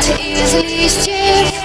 из листьев